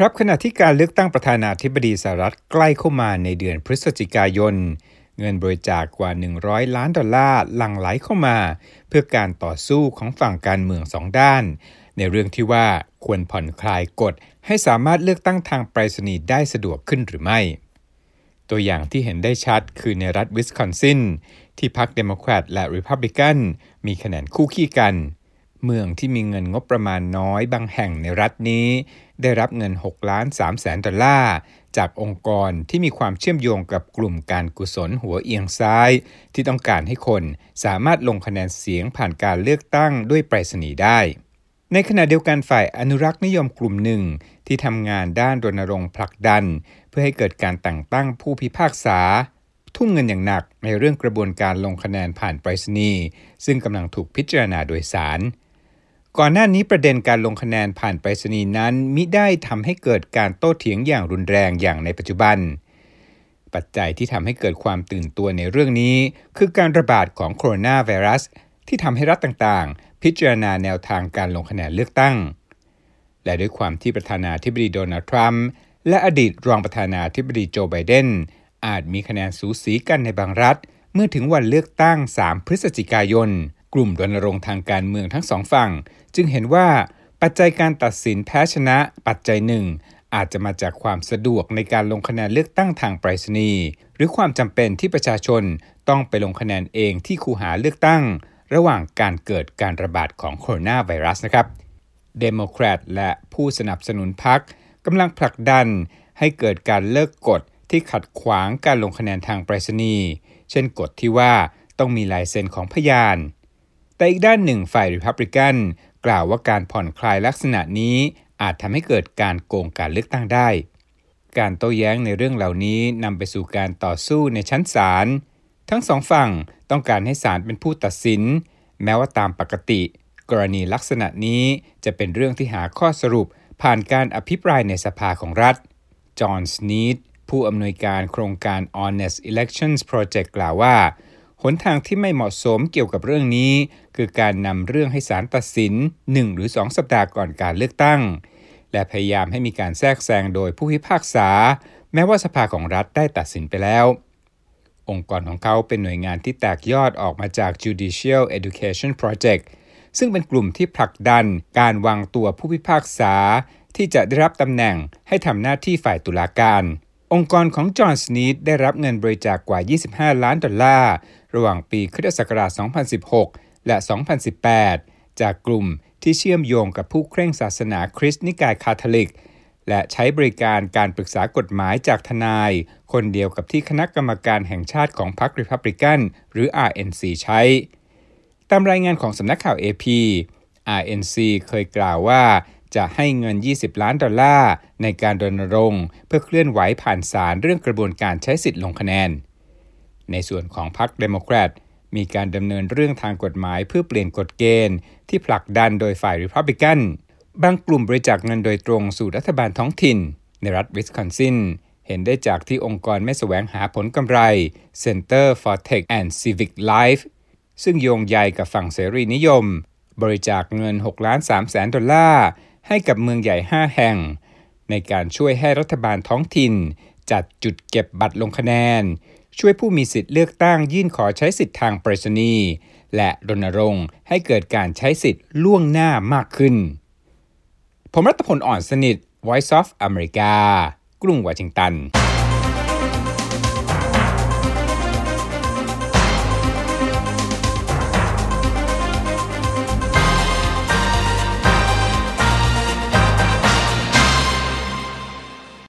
ครับขณะที่การเลือกตั้งประธานาธิบดีสหรัฐใกล้เข้ามาในเดือนพฤศจิกายน เงินบริจาคกว่า 100 ล้านดอลลาร์หลั่งไหลเข้ามา เพื่อการต่อสู้ของฝั่งการเมืองสองด้าน ในเรื่องที่ว่าควรผ่อนคลายกฎ ให้สามารถเลือกตั้งทางไปรษณีย์ได้สะดวกขึ้นหรือไม่ ตัวอย่างที่เห็นได้ชัดคือในรัฐวิสคอนซินที่พรรคเดโมแครตและริพับลิกันมีคะแนนคู่คี่กัน เมืองที่มีเงินงบประมาณน้อยบางแห่งในรัฐนี้ ได้รับเงิน6ล้าน3แสนดอลลาร์จากองค์กรที่มีความเชื่อมโยงกับกลุ่มการกุศลหัวเอียงซ้าย ที่ต้องการให้คนสามารถลงคะแนนเสียงผ่านการเลือกตั้งด้วยไปรษณีย์ได้ ในขณะเดียวกันฝ่ายอนุรักษ์นิยมกลุ่มหนึ่ง ที่ทำงานด้านรณรงค์ผลักดัน เพื่อให้เกิดการแต่งตั้งผู้พิพากษาทุ่มเงินอย่างหนักในเรื่องกระบวนการลงคะแนนผ่านไปรษณีย์ซึ่งกำลังถูกพิจารณาโดยศาล ก่อนหน้านี้ประเด็นการลงคะแนนผ่านไปรษณีย์นั้น มิได้ทำให้เกิดการโต้เถียงอย่างรุนแรงอย่างในปัจจุบัน ปัจจัยที่ทำให้เกิดความตื่นตัวในเรื่องนี้ คือการระบาดของโคโรนาไวรัส ที่ทำให้รัฐต่างๆ พิจารณาแนวทางการลงคะแนนเลือกตั้ง และด้วยความที่ประธานาธิบดีโดนัลด์ทรัมป์และอดีตรองประธานาธิบดีโจไบเดนอาจมีคะแนนสูสีกันในบางรัฐ เมื่อถึงวันเลือกตั้ง 3 พฤศจิกายน กลุ่มรณรงค์ทางการเมืองทั้งสองฝั่ง จึงเห็นว่าปัจจัยการตัดสินแพ้ชนะปัจจัยหนึ่ง อาจจะมาจากความสะดวกในการลงคะแนนเลือกตั้งทางไปรษณีย์หรือความจำเป็นที่ประชาชนต้องไปลงคะแนนเองที่คูหาเลือกตั้ง ระหว่างการเกิดการระบาดของโคโรนาไวรัสนะครับเดโมแครตและผู้สนับสนุนพรรคกำลังผลักดันให้เกิดการเลิกกฎที่ขัดขวางการลงคะแนนทางไปรษณีย์เช่นกฎที่ว่าต้องมีลายเซ็นของพยาน แต่อีกด้านหนึ่งฝ่ายริพับลิกันกล่าวว่าการผ่อนคลายลักษณะนี้อาจทำให้เกิดการโกงการเลือกตั้งได้ การโต้แย้งในเรื่องเหล่านี้นำไปสู่การต่อสู้ในชั้นศาล ทั้งสองฝั่งต้องการให้ศาลเป็นผู้ตัดสิน แม้ว่าตามปกติ กรณีลักษณะนี้จะเป็นเรื่องที่หาข้อสรุปผ่านการอภิปรายในสภาของรัฐ จอห์นสนีดผู้อำนวยการโครงการ Honest Elections Project กล่าวว่า หนทางที่ไม่เหมาะสมเกี่ยวกับเรื่องนี้ คือการนำเรื่องให้ศาลตัดสิน 1 หรือ 2 สัปดาห์ก่อนการเลือกตั้ง และพยายามให้มีการแทรกแซงโดยผู้พิพากษา แม้ว่าสภาของรัฐได้ตัดสินไปแล้ว องค์กรของเขาเป็นหน่วยงานที่แตกยอดออกมาจาก Judicial Education Project ซึ่งเป็นกลุ่มที่ผลักดันการวางตัวผู้พิพากษา ที่จะได้รับตำแหน่งให้ทำหน้าที่ฝ่ายตุลาการ องค์กรของจอห์นสนีดได้รับเงินบริจาคกว่า 25 ล้านดอลลาร์ ระหว่างปีคริสตศักราช2016 และ 2018 จากกลุ่มที่เชื่อมโยงกับผู้เคร่งศาสนาคริสต์นิกายคาทอลิก และใช้บริการการปรึกษากฎหมายจากทนาย คนเดียวกับที่คณะกรรมการแห่งชาติของพรรคริพับลิกัน หรือ RNC ใช้ ตามรายงานของสำนักข่าว AP RNC เคยกล่าวว่า จะให้เงิน 20 ล้านดอลลาร์ในการรณรงค์ เพื่อเคลื่อนไหวผ่านศาลเรื่องกระบวนการใช้สิทธิ์ลงคะแนน ในส่วนของพรรคเดโมแครตมีการดำเนินเรื่องทางกฎหมายเพื่อเปลี่ยนกฎเกณฑ์ ที่ผลักดันโดยฝ่ายริพับลิกันบางกลุ่มบริจาคเงินโดยตรงสู่รัฐบาลท้องถิ่น ในรัฐวิสคอนซินเห็นได้จากที่องค์กรไม่แสวงหาผลกำไร Center for Tech and Civic Life ซึ่งโยงใยกับฝั่งเสรีนิยม บริจาคเงิน 6 ล้าน3แสนดอลลาร์ ให้กับเมืองใหญ่ 5 แห่ง ในการช่วยให้รัฐบาลท้องถิ่น จัดจุดเก็บบัตรลงคะแนน ช่วยผู้มีสิทธิ์เลือกตั้งยื่นขอใช้สิทธิ์ทางไปรษณีย์และรณรงค์ให้เกิดการใช้สิทธิ์ล่วงหน้ามากขึ้น ผมรัตพลอ่อนสนิท Voice of America กรุงวอชิงตัน